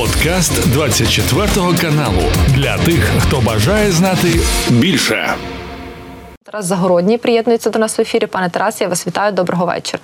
Подкаст 24 каналу для тих, хто бажає знати більше. Тарас Загородній приєднується до нас в ефірі. Пане Тарас, я вас вітаю. Доброго вечора.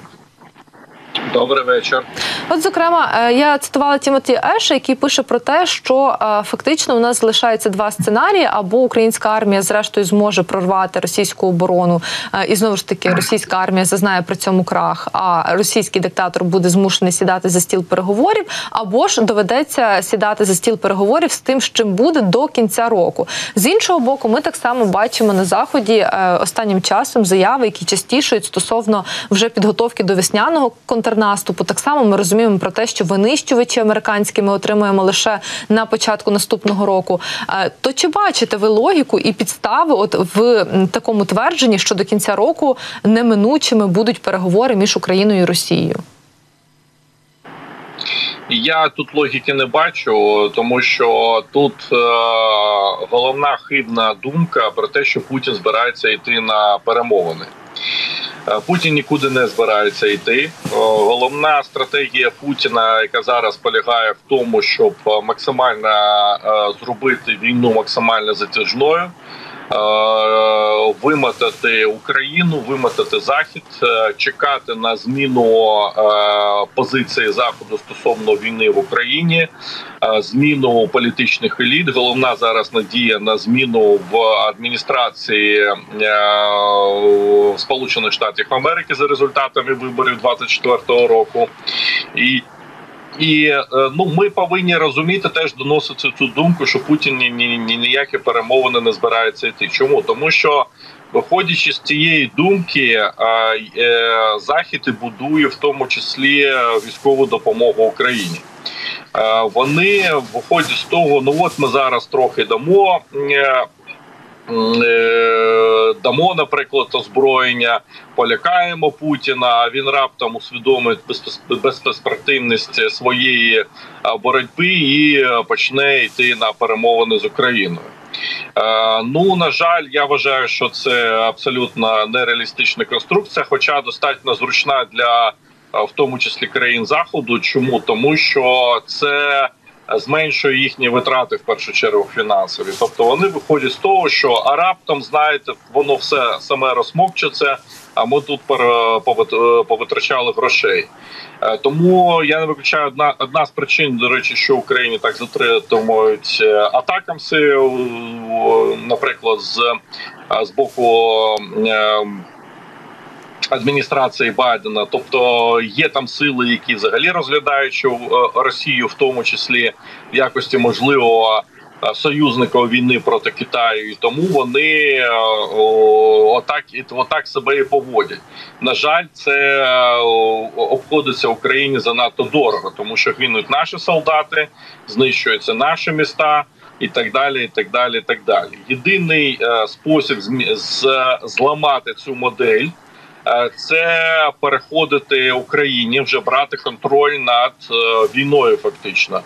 Добрий вечір. От, зокрема, е, я цитувала Тімоті Еша, який пише про те, що е, фактично у нас залишається два сценарії: або українська армія, зрештою, зможе прорвати російську оборону, е, і знову ж таки російська армія зазнає при цьому крах, а російський диктатор буде змушений сідати за стіл переговорів, або ж доведеться сідати за стіл переговорів з тим, з чим буде до кінця року. З іншого боку, ми так само бачимо на заході останнім часом заяви, які частішують стосовно вже підготовки до весняного контрнаступу, наступу. Так само ми розуміємо про те, що винищувачі американські ми отримуємо лише на початку наступного року. Е, то чи бачите ви логіку і підстави, от в такому твердженні, що до кінця року неминучими будуть переговори між Україною і Росією? Я тут логіки не бачу, тому що тут е, головна хибна думка про те, що Путін збирається йти на перемовини. Е, Путін нікуди не збирається йти. Е, головна стратегія Путіна, яка зараз полягає в тому, щоб максимально е, зробити війну максимально затяжною. Е, вимотати Україну, вимотати захід, е, чекати на зміну е, позиції заходу стосовно війни в Україні, зміну політичних еліт. Головна зараз надія на зміну в адміністрації Сполучених Штатів Америки за результатами виборів 24-го року і. І е, ну ми повинні розуміти теж доносити цю думку, що Путін ні, ні, ні ніякі перемовини не збирається йти. Чому тому, що виходячи з цієї думки, е, е, захід і будує в тому числі військову допомогу Україні. Вони виходять з того, ну от ми зараз трохи дамо дамо, наприклад, озброєння, полякаємо Путіна. а Він раптом усвідомить безперспективність своєї боротьби і почне йти на перемовини з Україною. Е, ну на жаль, я вважаю, що це абсолютно нереалістична конструкція, хоча достатньо зручна для в тому числі країн заходу. Чому тому, що це зменшує їхні витрати в першу чергу фінансові. Тобто вони виходять з того, що а раптом знаєте, воно все саме розмокчеться. А ми тут повитрачали грошей. Е, тому я не виключаю одна одна з причин, до речі, що Україні так затримують е, атакамси, наприклад, з з боку е, адміністрації Байдена, тобто є там сили, які взагалі розглядають що е, Росію, в тому числі в якості можливого е, союзника війни проти Китаю, і тому вони е, отак отак себе і поводять. На жаль, це обходиться Україні занадто дорого, тому що гинуть наші солдати, знищуються наші міста. І так далі, і так далі, і так далі. Єдиний е, спосіб з, зламати цю модель це переходити Україні, вже брати контроль над е, війною. Фактично,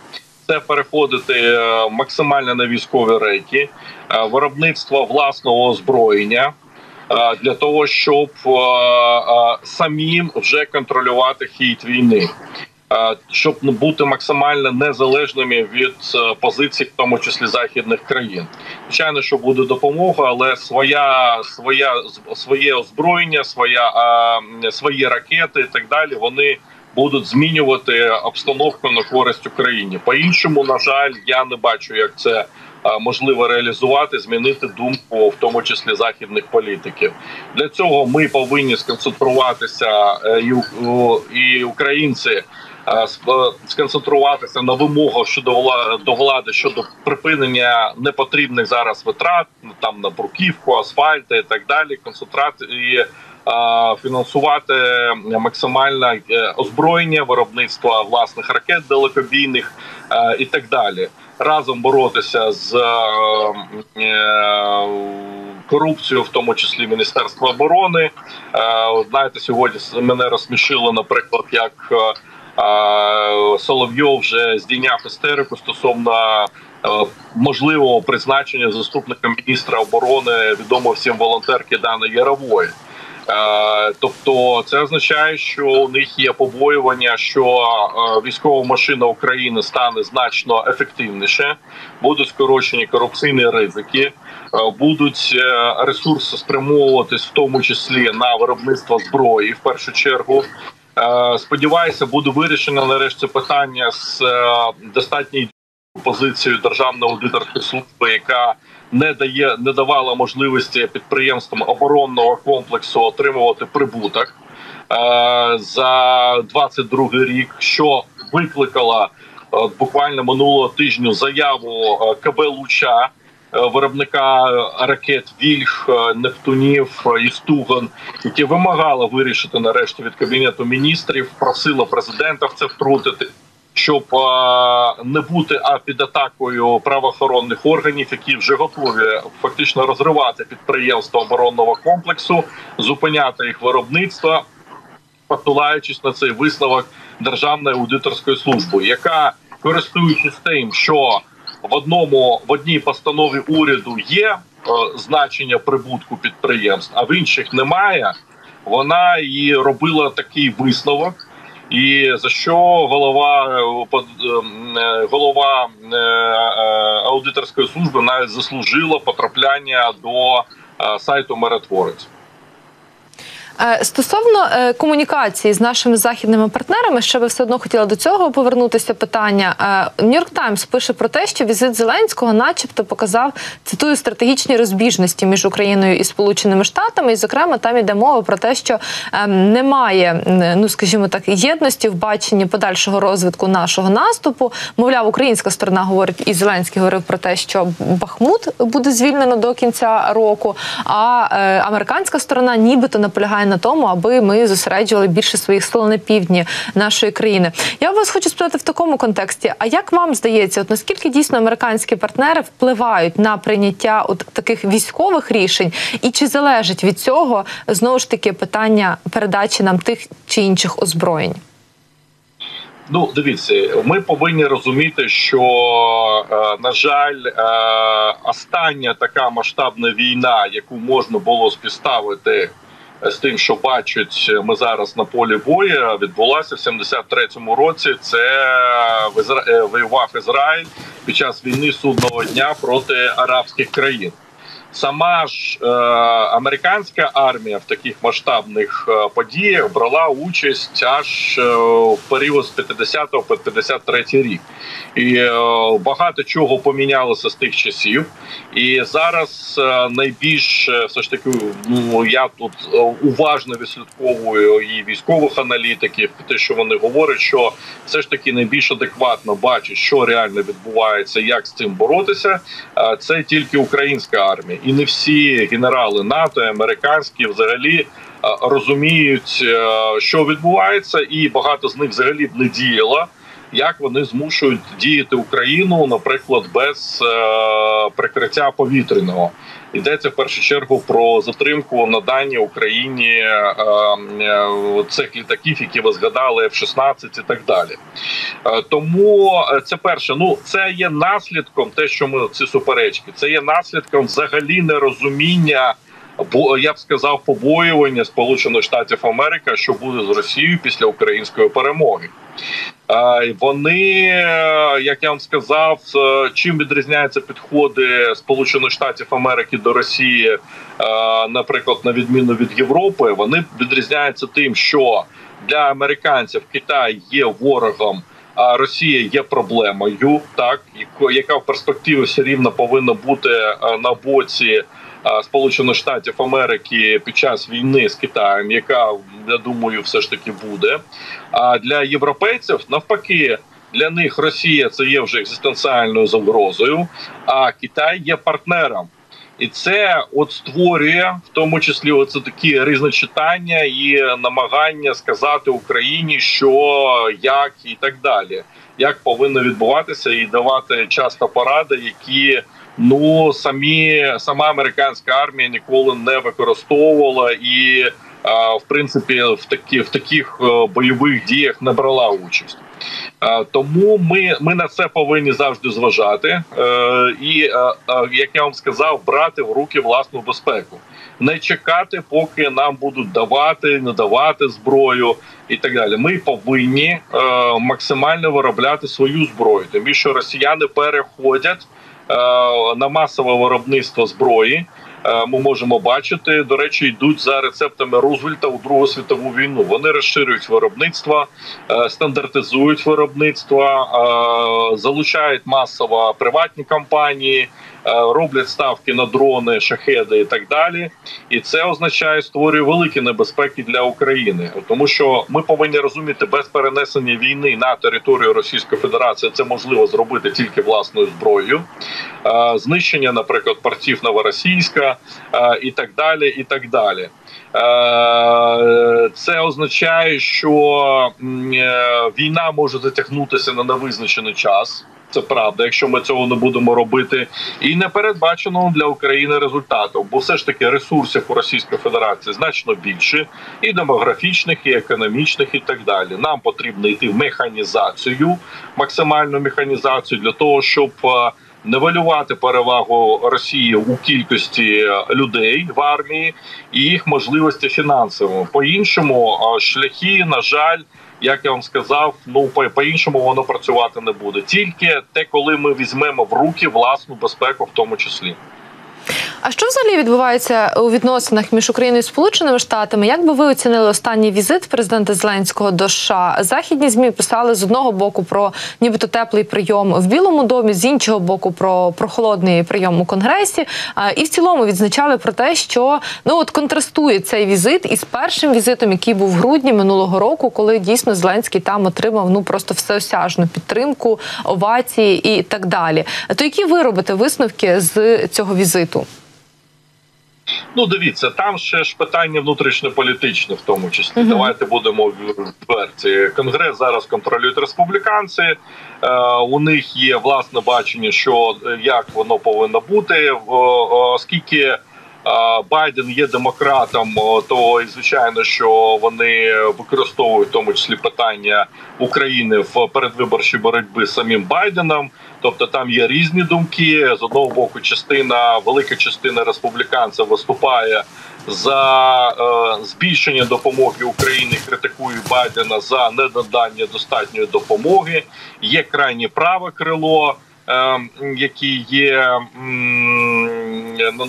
це переходити е, максимально на військові рейки, виробництво власного озброєння. Для того щоб самим вже контролювати хід війни, щоб бути максимально незалежними від позицій, в тому числі західних країн. Звичайно, що буде допомога, але своя своя своє озброєння, своя свої ракети і так далі. Вони будуть змінювати обстановку на користь Україні. По іншому, на жаль, я не бачу, як це можливо реалізувати, змінити думку, в тому числі західних політиків. Для цього ми повинні сконцентруватися е, і українці. Е, сконцентруватися на вимогах щодо до влади щодо припинення непотрібних зараз витрат там на бруківку, асфальти і так далі. Концентрації е, фінансувати максимальне озброєння, виробництва власних ракет далекобійних е, і так далі. Разом боротися з корупцією, в тому числі Міністерства оборони. Знаєте, сьогодні мене розсмішило, наприклад, як Соловйов вже здійняв істерику стосовно е, можливого призначення заступника міністра оборони відомо всім волонтерки Дани Ярової. Тобто, це означає, що у них є побоювання, що військова машина України стане значно ефективніше, будуть скорочені корупційні ризики, будуть ресурси спрямовуватись в тому числі на виробництво зброї в першу чергу. Сподіваюся, буде вирішено нарешті питання з достатньою позицією державної аудиторської служби, яка не дає, не давала можливості підприємствам оборонного комплексу отримувати прибуток е, за 22 рік, що викликала е, буквально минулого тижню заяву е, КБ Луча. Виробника ракет Вільх, Нептунів і Стуган, які вимагала вирішити нарешті від кабінету міністрів, просила президента в це втрутити щоб не бути а під атакою правоохоронних органів, які вже готові фактично розривати підприємства оборонного комплексу, зупиняти їх виробництво, посилаючись на цей висновок державної аудиторської служби, яка користуючись тим, що в одному в одній постанові уряду є е, значення прибутку підприємств, а в інших немає. Вона і робила такий висновок і за що голова е, е, голова аудиторської служби навіть заслужила потрапляння до сайту Миротворець. Е, стосовно е, комунікації з нашими західними партнерами, ще би все одно хотіла до цього повернутися. Питання Нью-Йорк Таймс пише про те, що візит Зеленського, начебто, показав цитую стратегічні розбіжності між Україною і Сполученими Штатами. І, зокрема, там йде мова про те, що ем, немає, ну скажімо так, єдності в баченні подальшого розвитку нашого наступу. Мовляв, українська сторона говорить, і Зеленський говорив про те, що Бахмут буде звільнено до кінця року. А е, американська сторона, нібито наполягає на тому, аби ми зосереджували більше своїх сил на півдні нашої країни. Я вас хочу спитати в такому контексті: а як вам здається, от наскільки дійсно американські партнери впливають на прийняття от таких військових рішень, і чи залежить від цього знову ж таки питання передачі нам тих чи інших озброєнь? Ну, дивіться, ми повинні розуміти, що е, на жаль, е, остання така масштабна війна, яку можна було співставити з тим, що бачать ми зараз на полі бою, відбулася в 73-му році. Це в Е, воював Ізраїль під час війни судного дня проти арабських країн. Сама ж е, американська армія в таких масштабних е, подіях брала участь аж е, в період з 50 по 53 рік, і е, багато чого помінялося з тих часів. І зараз е, найбільш е, все ж таки, ну я тут уважно відслідковую і військових аналітиків, те, що вони говорять, що все ж таки найбільш адекватно бачить, що реально відбувається, як з цим боротися. Е, це тільки українська армія і не всі генерали НАТО, американські, взагалі е, розуміють, е, що відбувається, і багато з них взагалі б не діяло. Як вони змушують діяти Україну, наприклад, без е, прикриття повітряного йдеться в першу чергу про затримку надання Україні е, е, цих літаків, які ви згадали, F-16 і так далі. Тому це перше. Ну це є наслідком, те, що ми ці суперечки, це є наслідком взагалі нерозуміння. Я б сказав побоювання Сполучених Штатів Америки, що буде з Росією після української перемоги. Вони, як я вам сказав, чим відрізняються підходи Сполучених Штатів Америки до Росії, наприклад, на відміну від Європи, вони відрізняються тим, що для американців Китай є ворогом. А Росія є проблемою, так яка в перспективі все рівно повинна бути на боці Сполучених Штатів Америки під час війни з Китаєм, яка я думаю, все ж таки буде. А для європейців навпаки. Для них Росія це є вже екзистенціальною загрозою, а Китай є партнером, і це от створює в тому числі оце такі різночитання і намагання сказати Україні, що як і так далі, як повинно відбуватися, і давати часто поради, які ну самі сама американська армія ніколи не використовувала і в принципі в такі в таких е, бойових діях не брала участь. Тому ми ми на це повинні завжди зважати, і як я вам сказав, брати в руки власну безпеку, не чекати, поки нам будуть давати, не давати зброю і так далі. Ми повинні максимально виробляти свою зброю. Тим більше росіяни переходять на масове виробництво зброї. Е, ми можемо бачити. До речі, йдуть за рецептами Рузвельта у Другу світову війну. Вони розширюють виробництво, е, стандартизують виробництво, е, залучають масово приватні компанії. Роблять ставки на дрони, шахеди і так далі, і це означає створює великі небезпеки для України, тому що ми повинні розуміти без перенесення війни на територію Російської Федерації це можливо зробити тільки власною зброєю. Знищення, наприклад, портів Новоросійська, Е, і так далі. і так далі. Е, це означає, що е, війна може затягнутися на невизначений час. Це правда, якщо ми цього не будемо робити, і не передбачено для України результатів, бо все ж таки ресурсів у Російської Федерації значно більше, і демографічних, і економічних, і так далі. Нам потрібно йти в механізацію, максимальну механізацію для того, щоб Невалювати перевагу Росії у кількості людей в армії і їх можливості фінансово. По іншому шляхи, на жаль, як я вам сказав, ну по іншому воно працювати не буде. Тільки те, коли ми візьмемо в руки власну безпеку, в тому числі. А що взагалі відбувається у відносинах між Україною і Сполученими Штатами? Як би ви оцінили останній візит президента Зеленського до США? Західні змі писали з одного боку про нібито теплий прийом в Білому домі, з іншого боку, про прохолодний прийом у Конгресі. І в цілому відзначали про те, що ну от контрастує цей візит із першим візитом, який був в грудні минулого року, коли дійсно Зеленський там отримав ну просто всеосяжну підтримку, овації і так далі. То які ви робите висновки з цього візиту? Ну, дивіться, там ще ж питання внутрішньополітичне, в тому числі. Uh -huh. Давайте будемо відверті. Конгрес зараз контролюють республіканці. Е, у них є власне бачення, що е, як воно повинно бути, оскільки. Байден є демократом, то і звичайно, що вони використовують в тому числі питання України в передвиборчій боротьбі з самим Байденом. Тобто там є різні думки. З одного боку, частина велика частина республіканців виступає за е, збільшення допомоги Україні. Критикує Байдена за недодання достатньої допомоги. Є крайнє праве крило. Ем, які є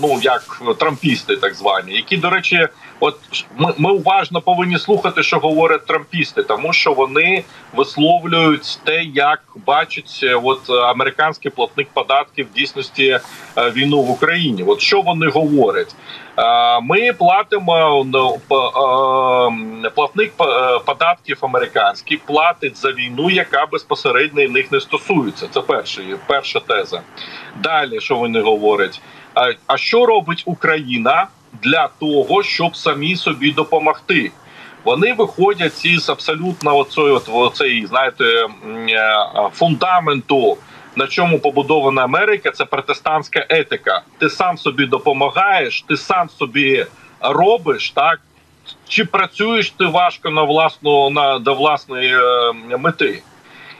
ну як трампісти, так звані, які до речі, от ми ми уважно повинні слухати, що говорять трампісти, тому що вони висловлюють те, як бачить е, от американський платник податків в дійсності е, війну в Україні. От що вони говорять? Ми платимо платник податків американський платить за війну, яка безпосередньо них не стосується. Це перша, перша теза. Далі що вони говорять? А що робить Україна для того, щоб самі собі допомогти? Вони виходять із абсолютно оцої, оцей, знаєте, е, фундаменту на чому побудована Америка, це протестантська етика. Ти сам собі допомагаєш, ти сам собі робиш так. Чи працюєш ти важко на власну на до власної е, мети?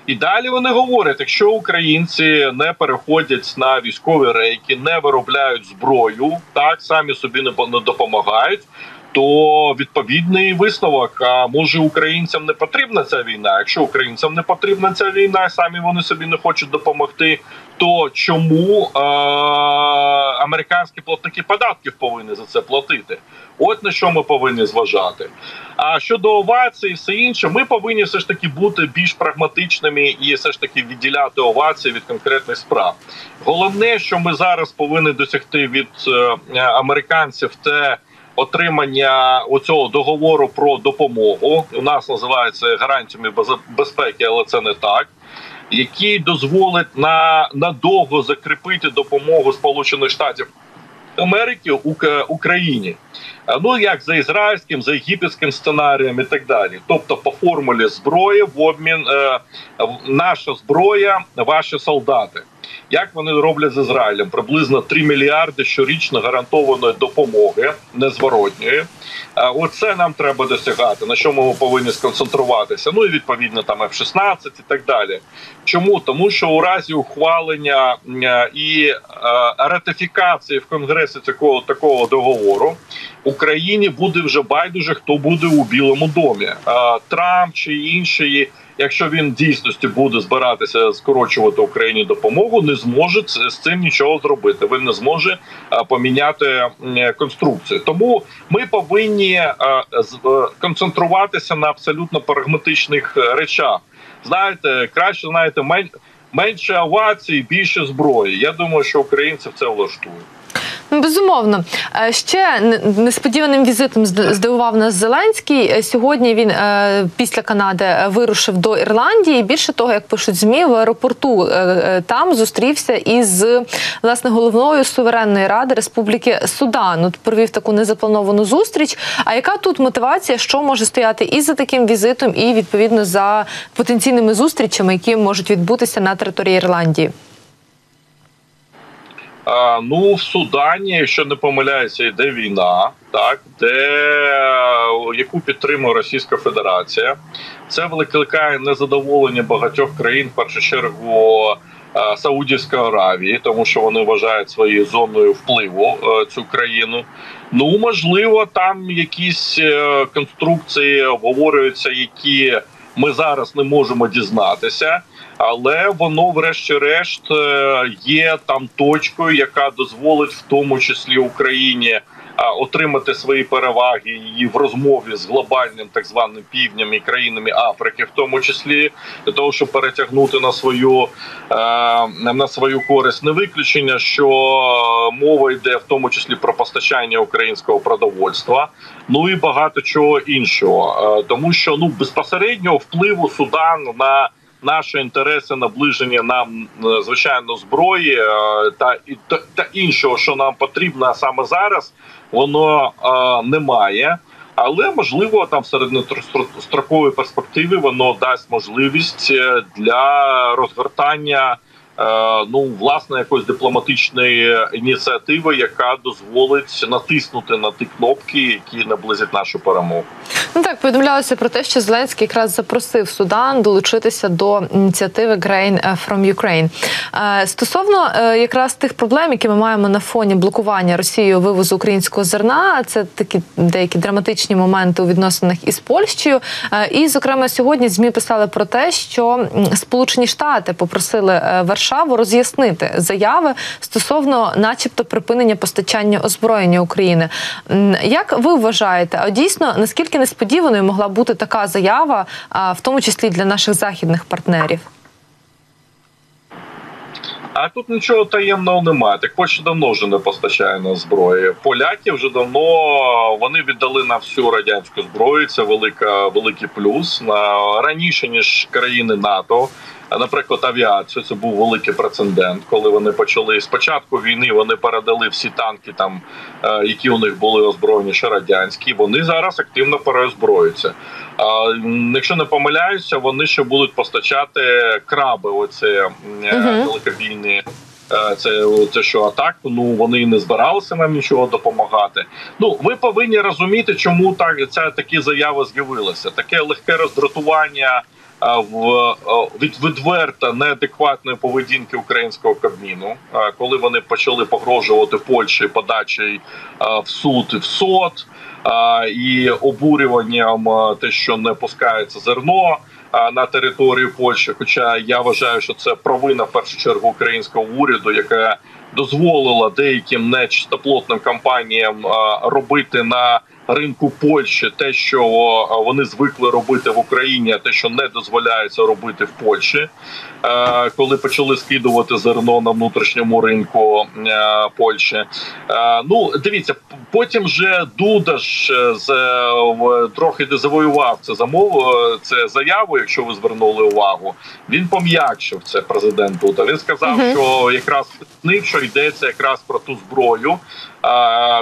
І далі вони говорять: якщо українці не переходять на військові рейки, не виробляють зброю, так самі собі не допомагають, то відповідний висновок. А може українцям не потрібна ця війна? Якщо українцям не потрібна ця війна, самі вони собі не хочуть допомогти. То чому е- американські платники податків повинні за це платити? От на що ми повинні зважати. А щодо овацій, все інше, ми повинні все ж таки бути більш прагматичними і все ж таки відділяти овації від конкретних справ. Головне, що ми зараз повинні досягти від е американців, те отримання оцього договору про допомогу. У нас називається гарантіями безпеки, але це не так. Який дозволить на надовго закріпити допомогу Сполучених Штатів Америки Україні. Ну як за ізраїльським, за єгипетським сценарієм і так далі. Тобто, по формулі зброї в обмін е, наша зброя, ваші солдати. Як вони роблять з Ізраїлем, приблизно 3 мільярди щорічно гарантованої допомоги незворотньої. Оце нам треба досягати. На чому ми повинні сконцентруватися? Ну і відповідно там F-16 і так далі. Чому тому, що у разі ухвалення і ратифікації в конгресі такого такого договору Україні буде вже байдуже, хто буде у Білому домі, Трамп чи інші якщо він дійсності буде збиратися скорочувати Україні допомогу, не зможе з цим нічого зробити. Він не зможе поміняти конструкцію. Тому ми повинні концентруватися на абсолютно прагматичних е, речах. Знаєте, краще знаєте, менше овацій, більше зброї. Я думаю, що українців це влаштує. Безумовно, е, ще несподіваним візитом здивував нас Зеленський. Е, сьогодні він е, після Канади вирушив до Ірландії. Більше того, як пишуть змі в аеропорту там зустрівся із власне головною суверенної ради Республіки Судан. От провів таку незаплановану зустріч. А яка тут мотивація, що може стояти і за таким візитом, і відповідно за потенційними зустрічами, які можуть відбутися на території Ірландії? Ну в Судані, якщо не помиляється, йде війна, так де яку підтримує Російська Федерація, це викликає незадоволення багатьох країн в першу чергу. Саудівської Аравії, тому що вони вважають своєю зоною впливу цю країну. Ну можливо, там якісь е, конструкції обговорюються, які ми зараз не можемо дізнатися але воно, врешті-решт, е, є там точкою, яка дозволить в тому числі Україні. Отримати свої переваги і в розмові з глобальним так званим півднем і країнами Африки, в тому числі для того, щоб перетягнути на свою е, на свою користь, не виключення, що мова йде в тому числі про постачання українського продовольства, ну і багато чого іншого, е, тому що ну безпосереднього впливу Судан на наші інтереси наближення нам е, звичайно зброї е, та та, та іншого, що нам потрібно саме зараз, воно е, немає. Але можливо, там в середньостроковій перспективі воно дасть можливість для розгортання. Е, ну власне якоїсь дипломатичної ініціативи, яка дозволить натиснути на ті кнопки, які наблизять нашу перемогу. Ну так повідомлялося про те, що Зеленський якраз запросив Судан долучитися до ініціативи Grain from Ukraine. Е, стосовно е, якраз тих проблем, які ми маємо на фоні блокування Росією вивозу українського зерна, це такі деякі драматичні моменти у відносинах із Польщею. І, зокрема, сьогодні змі писали про те, що Сполучені Штати попросили Варшаву Варшаву роз'яснити заяви стосовно, начебто, припинення постачання озброєння України. Як ви вважаєте, а дійсно наскільки несподіваною могла бути така заява, в тому числі для наших західних партнерів? А тут нічого таємного немає. Так Польща давно вже не постачає на зброї. Поляки вже давно вони віддали на всю радянську зброю. Це велика великий плюс на раніше ніж країни НАТО наприклад, авіацію. Це був великий прецедент, коли вони почали спочатку війни. Вони передали всі танки, там е, які у них були озброєні, ще радянські. Вони зараз активно переозброюються. А якщо не помиляюся, вони ще будуть постачати краби. Оце uh далекобійні. Е, це це що атак, ну вони не збиралися нам нічого допомагати. Ну ви повинні розуміти, чому так ця такі заяви з'явилися. Таке легке роздратування в від відверто неадекватної поведінки українського кабміну, коли вони почали погрожувати Польщі подачею в суд в СОД і обурюванням те, що не пускається зерно. На територію Польщі, хоча я вважаю, що це провина в першу чергу українського уряду, яка дозволила деяким нечистоплотним компаніям робити на ринку Польщі, те, що вони звикли робити в Україні, а те, що не дозволяється робити в Польщі, е, коли почали скидувати зерно на внутрішньому ринку е, Польщі. Е, ну дивіться, потім вже Дуда ж з трохи де завоював це замову. Це заяву. Якщо ви звернули увагу, він пом'якшив це президент Дуда. Він сказав, uh що якраз що йдеться якраз про ту зброю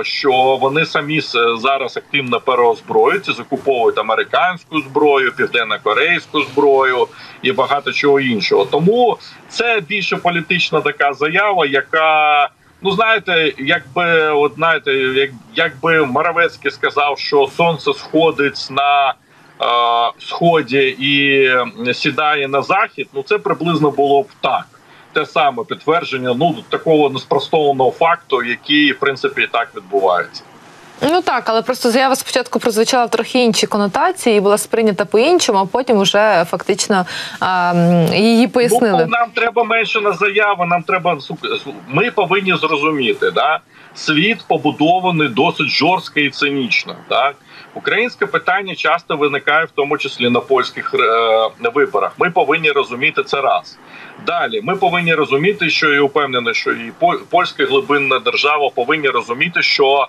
що вони самі зараз активно переозброюються, закуповують американську зброю, південно-корейську зброю і багато чого іншого. Тому це більше політична така заява, яка. Ну, знаєте, якби от знаєте, як якби Моровецький сказав, що сонце сходить на е, сході і сідає на захід, ну це приблизно було б так. Те саме підтвердження ну такого неспростованого факту, який в принципі і так відбувається. Ну так, але просто заява спочатку прозвучала в трохи інші конотації і була сприйнята по-іншому, а потім вже фактично а, її пояснили. Ну, нам треба менше на заяви. Нам треба ми повинні зрозуміти, да світ побудований досить жорстко і цинічно. Так українське питання часто виникає, в тому числі на польських е, виборах. Ми повинні розуміти це раз. Далі ми повинні розуміти, що і упевнений, що і польська глибинна держава повинні розуміти, що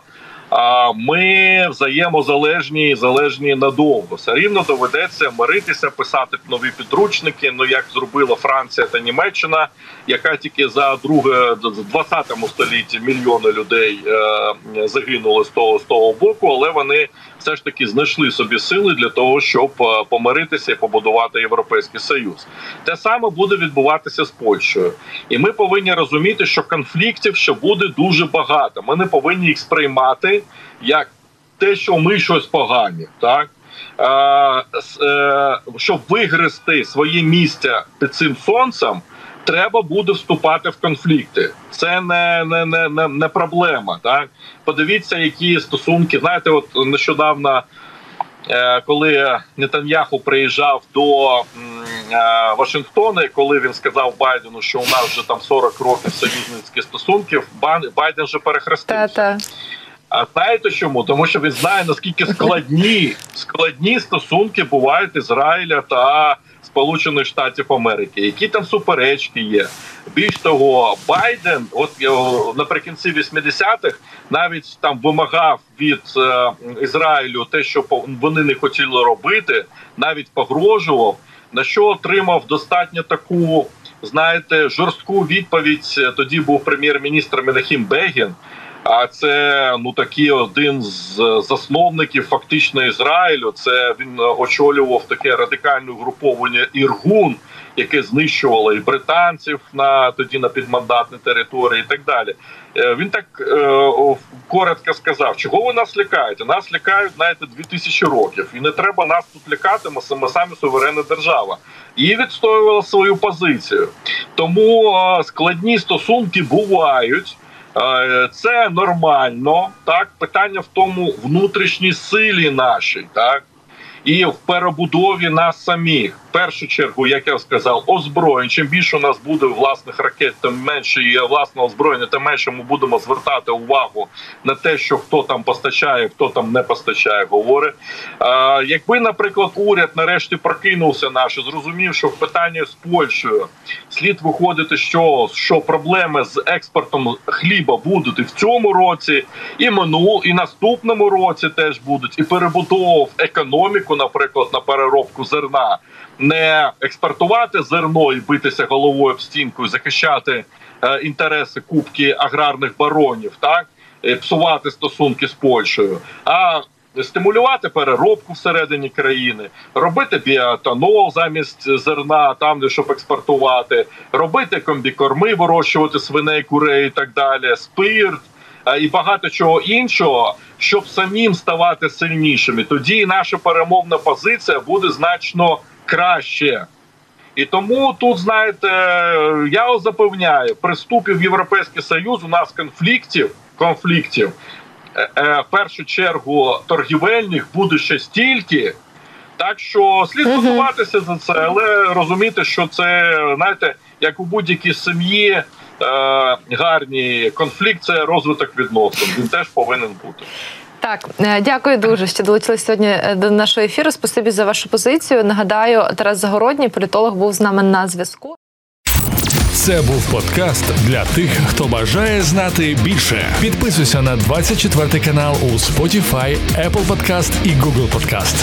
ми взаємозалежні і залежні надовго. Все рівно доведеться миритися, писати нові підручники. Ну як зробила Франція та Німеччина, яка тільки за друге в 20 столітті мільйони людей е, загинули з того з того боку, але вони все ж таки знайшли собі сили для того, щоб е, помиритися і побудувати європейський союз. Те саме буде відбуватися з Польщею, і ми повинні розуміти, що конфліктів ще буде дуже багато. Ми не повинні їх сприймати як те, що ми щось погані, так. Е, щоб вигрести своє місце під цим сонцем, треба буде вступати в конфлікти. Це не не, не, не, проблема. Так подивіться, які стосунки. Знаєте, от нещодавно, е, коли Нетаньяху приїжджав до е, Вашингтона, коли він сказав Байдену, що у нас вже там 40 років союзницьких стосунків, Байден вже перехрестився. А знаєте чому? Тому що він знає наскільки складні складні стосунки бувають Ізраїля та Сполучених Штатів Америки, які там суперечки є. Більш того, Байден, от наприкінці 80-х, навіть там вимагав від е, Ізраїлю те, що вони не хотіли робити, навіть погрожував, на що отримав достатньо таку, знаєте, жорстку відповідь. Тоді був прем'єр-міністр Менахім Бегін. А це ну такий один з засновників фактично Ізраїлю. Це він очолював таке радикальне угруповання Іргун, яке знищувало і британців на тоді на підмандатній території, і так далі. Е, він так е, коротко сказав: чого ви нас лякаєте? Нас лякають знаєте, 2000 років, і не треба нас тут лякати. Ми самі суверенна держава і відстоювала свою позицію. Тому е, складні стосунки бувають. Е, це нормально. Так, питання в тому внутрішній силі нашій, так і в перебудові нас самих першу чергу, як я сказав, озброєнь. Чим більше у нас буде власних ракет, тим менше є власного озброєння, тим менше ми будемо звертати увагу на те, що хто там постачає, хто там не постачає. Говорить, А, якби, наприклад, уряд нарешті прокинувся наш, зрозумів, що в питанні з Польщею слід виходити, що що проблеми з експортом хліба будуть і в цьому році, і минул, і наступному році теж будуть, і перебудовував економіку, наприклад, на переробку зерна не експортувати зерно і битися головою об стінку, і захищати е, інтереси кубки аграрних баронів, так псувати стосунки з Польщею. а Стимулювати переробку всередині країни, робити біотанол замість зерна, там де щоб експортувати, робити комбікорми, вирощувати свиней, курей і так далі, спирт е, і багато чого іншого, щоб самим ставати сильнішими. Тоді наша перемовна позиція буде значно краще. І тому тут, знаєте, я вас запевняю, при вступі в Європейський Союз у нас конфліктів конфліктів е, е, в першу чергу торгівельних буде ще стільки. Так що слід готуватися за це, але розуміти, що це знаєте, як у будь-якій сім'ї е, гарні конфлікт це розвиток відносин. Він теж повинен бути. Так, е, дякую дуже, що долучились сьогодні е, до нашого ефіру. Спасибі за вашу позицію. Нагадаю, Тарас Загородній, політолог, був з нами на зв'язку. Це був подкаст для тих, хто бажає знати більше. Підписуйся на 24 канал у Spotify, Apple Podcast і Google Podcast.